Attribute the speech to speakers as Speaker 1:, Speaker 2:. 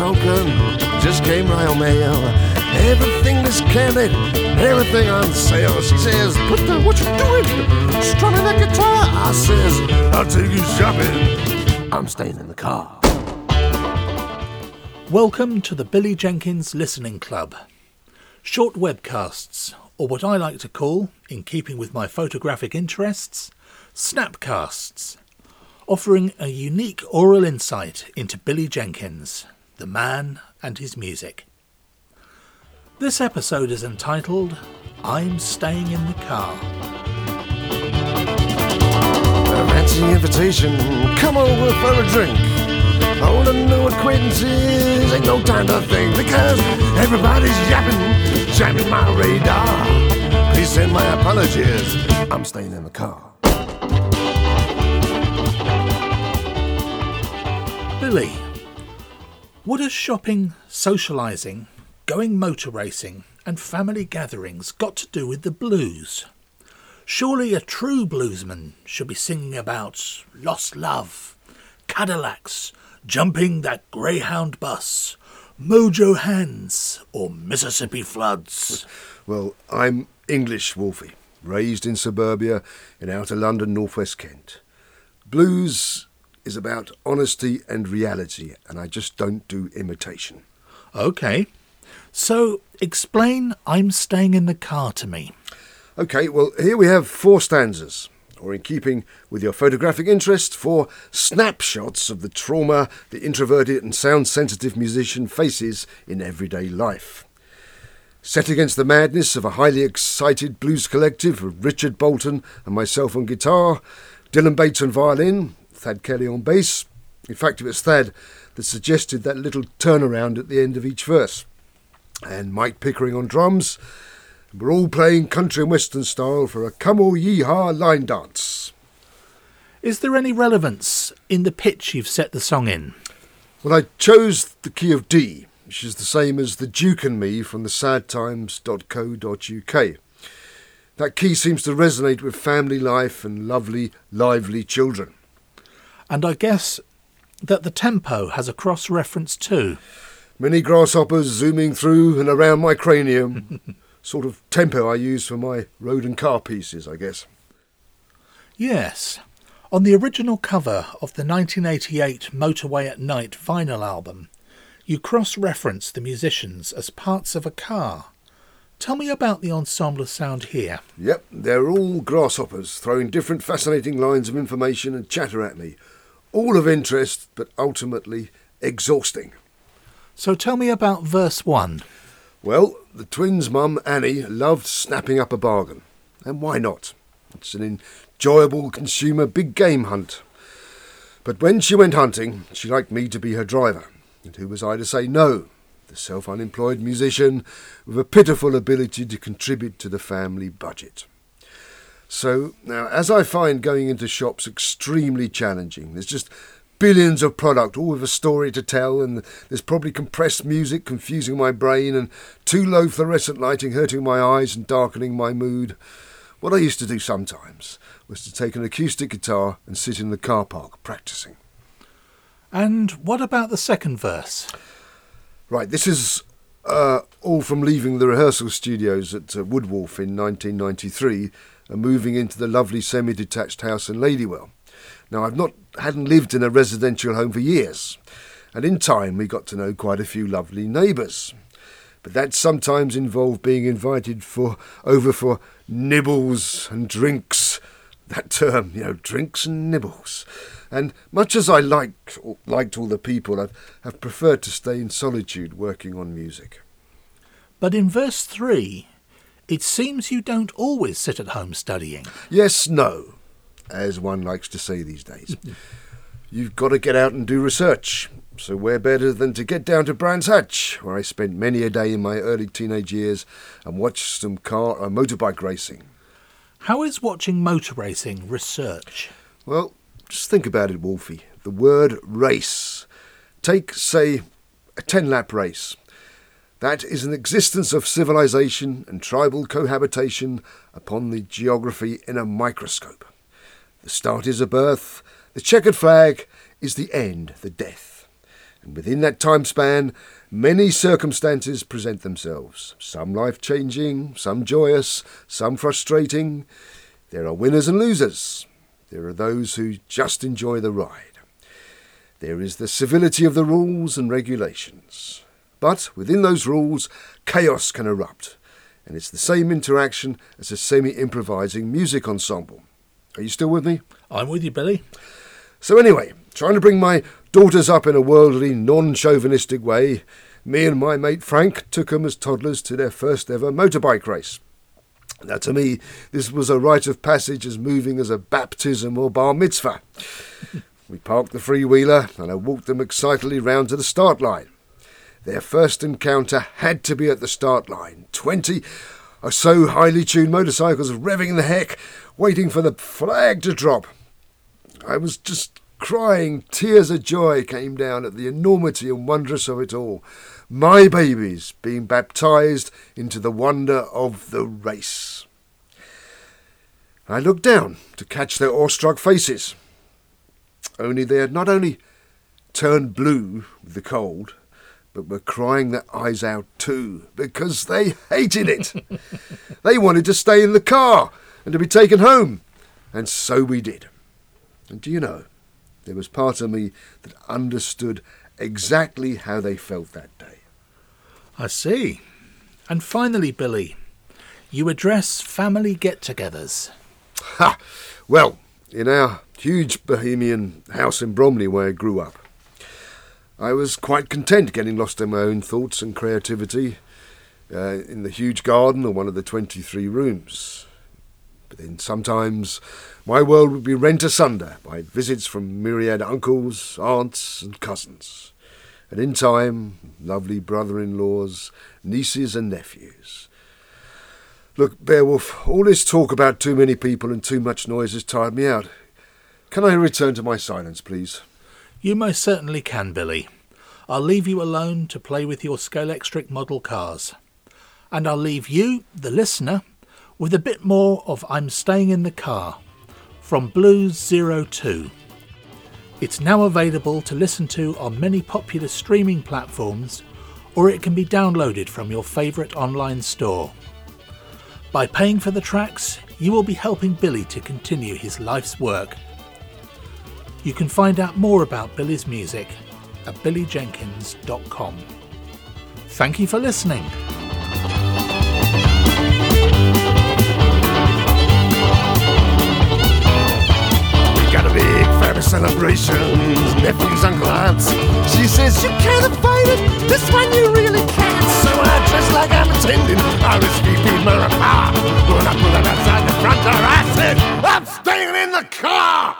Speaker 1: token, just came royal mail. Everything is discounted, everything on sale. She says, the, what you doing? Strumming that guitar? I says, I'll take you shopping. I'm staying in the car.
Speaker 2: Welcome to the Billy Jenkins Listening Club. Short webcasts, or what I like to call, in keeping with my photographic interests, snapcasts, offering a unique oral insight into Billy Jenkins, the man and his music. This episode is entitled I'm Staying in the Car.
Speaker 1: Fancy invitation, come over for a drink. All the new acquaintances, ain't no time to think because everybody's yapping, jamming my radar. Please send my apologies. I'm staying in the car.
Speaker 2: Billy, what has shopping, socialising, going motor racing, and family gatherings got to do with the blues? Surely a true bluesman should be singing about lost love, Cadillacs, jumping that Greyhound bus, Mojo Hands, or Mississippi floods.
Speaker 1: Well, I'm English, Wolfie, raised in suburbia in outer London, northwest Kent. Blues is about honesty and reality, and I just don't do imitation.
Speaker 2: Okay. So explain I'm staying in the car to me.
Speaker 1: Okay, well, here we have four stanzas, or in keeping with your photographic interest, four snapshots of the trauma the introverted and sound sensitive musician faces in everyday life. Set against the madness of a highly excited blues collective of Richard Bolton and myself on guitar, Dylan Bates on violin, Thad Kelly on bass. In fact, it was Thad that suggested that little turnaround at the end of each verse. And Mike Pickering on drums. We're all playing country and western style for a come all yee-haw line dance.
Speaker 2: Is there any relevance in the pitch you've set the song in?
Speaker 1: Well, I chose the key of D, which is the same as the Duke and Me from the sadtimes.co.uk. That key seems to resonate with family life and lovely, lively children.
Speaker 2: And I guess that the tempo has a cross reference too.
Speaker 1: Many grasshoppers zooming through and around my cranium. sort of tempo I use for my road and car pieces, I guess.
Speaker 2: Yes. On the original cover of the 1988 Motorway at Night vinyl album, you cross reference the musicians as parts of a car. Tell me about the ensemble sound here.
Speaker 1: Yep, they're all grasshoppers, throwing different fascinating lines of information and chatter at me, all of interest, but ultimately exhausting.
Speaker 2: So tell me about verse 1.
Speaker 1: Well, the twins' mum, Annie, loved snapping up a bargain. And why not? It's an enjoyable consumer big game hunt. But when she went hunting, she liked me to be her driver. And who was I to say no? The self unemployed musician with a pitiful ability to contribute to the family budget. So now, as I find going into shops extremely challenging, there's just billions of product, all with a story to tell, and there's probably compressed music confusing my brain, and too low fluorescent lighting hurting my eyes and darkening my mood. What I used to do sometimes was to take an acoustic guitar and sit in the car park practicing.
Speaker 2: And what about the second verse?
Speaker 1: Right, this is uh, all from leaving the rehearsal studios at uh, Woodwolf in 1993 and moving into the lovely semi-detached house in Ladywell. Now, I've not hadn't lived in a residential home for years, and in time we got to know quite a few lovely neighbours. But that sometimes involved being invited for over for nibbles and drinks. That term, you know, drinks and nibbles. And much as I liked liked all the people, I've, have preferred to stay in solitude working on music.
Speaker 2: But in verse three, it seems you don't always sit at home studying.
Speaker 1: Yes, no, as one likes to say these days. You've got to get out and do research. So where better than to get down to Brands Hatch, where I spent many a day in my early teenage years and watched some car or uh, motorbike racing.
Speaker 2: How is watching motor racing research?
Speaker 1: Well, just think about it, Wolfie. The word race. Take, say, a 10 lap race. That is an existence of civilization and tribal cohabitation upon the geography in a microscope. The start is a birth, the checkered flag is the end, the death. And within that time span, many circumstances present themselves, some life changing, some joyous, some frustrating. There are winners and losers. There are those who just enjoy the ride. There is the civility of the rules and regulations. But within those rules, chaos can erupt, and it's the same interaction as a semi improvising music ensemble. Are you still with me?
Speaker 2: I'm with you, Billy.
Speaker 1: So, anyway, trying to bring my daughters up in a worldly, non chauvinistic way, me and my mate Frank took them as toddlers to their first ever motorbike race. Now, to me, this was a rite of passage as moving as a baptism or bar mitzvah. we parked the freewheeler and I walked them excitedly round to the start line. Their first encounter had to be at the start line. Twenty or so highly tuned motorcycles revving the heck, waiting for the flag to drop. I was just crying. Tears of joy came down at the enormity and wondrous of it all. My babies being baptized into the wonder of the race. I looked down to catch their awestruck faces. Only they had not only turned blue with the cold, but were crying their eyes out too because they hated it. they wanted to stay in the car and to be taken home, and so we did. And do you know, there was part of me that understood exactly how they felt that day.
Speaker 2: I see. And finally, Billy, you address family get togethers.
Speaker 1: Ha! Well, in our huge bohemian house in Bromley where I grew up, I was quite content getting lost in my own thoughts and creativity uh, in the huge garden or one of the 23 rooms. But then sometimes my world would be rent asunder by visits from myriad uncles, aunts, and cousins. And in time, lovely brother in laws, nieces, and nephews. Look, Beowulf, all this talk about too many people and too much noise has tired me out. Can I return to my silence, please?
Speaker 2: You most certainly can, Billy. I'll leave you alone to play with your Scalextric model cars. And I'll leave you, the listener, with a bit more of I'm Staying in the Car from Blues 02. It's now available to listen to on many popular streaming platforms, or it can be downloaded from your favourite online store. By paying for the tracks, you will be helping Billy to continue his life's work you can find out more about Billy's music at billyjenkins.com. Thank you for listening.
Speaker 1: We got a big family celebration, nephews, uncle, aunts. She says, You can't avoid it, this one you really can't. So I dress like I'm attending RSVP Marappa. When I up outside the front door, I said, I'm staying in the car.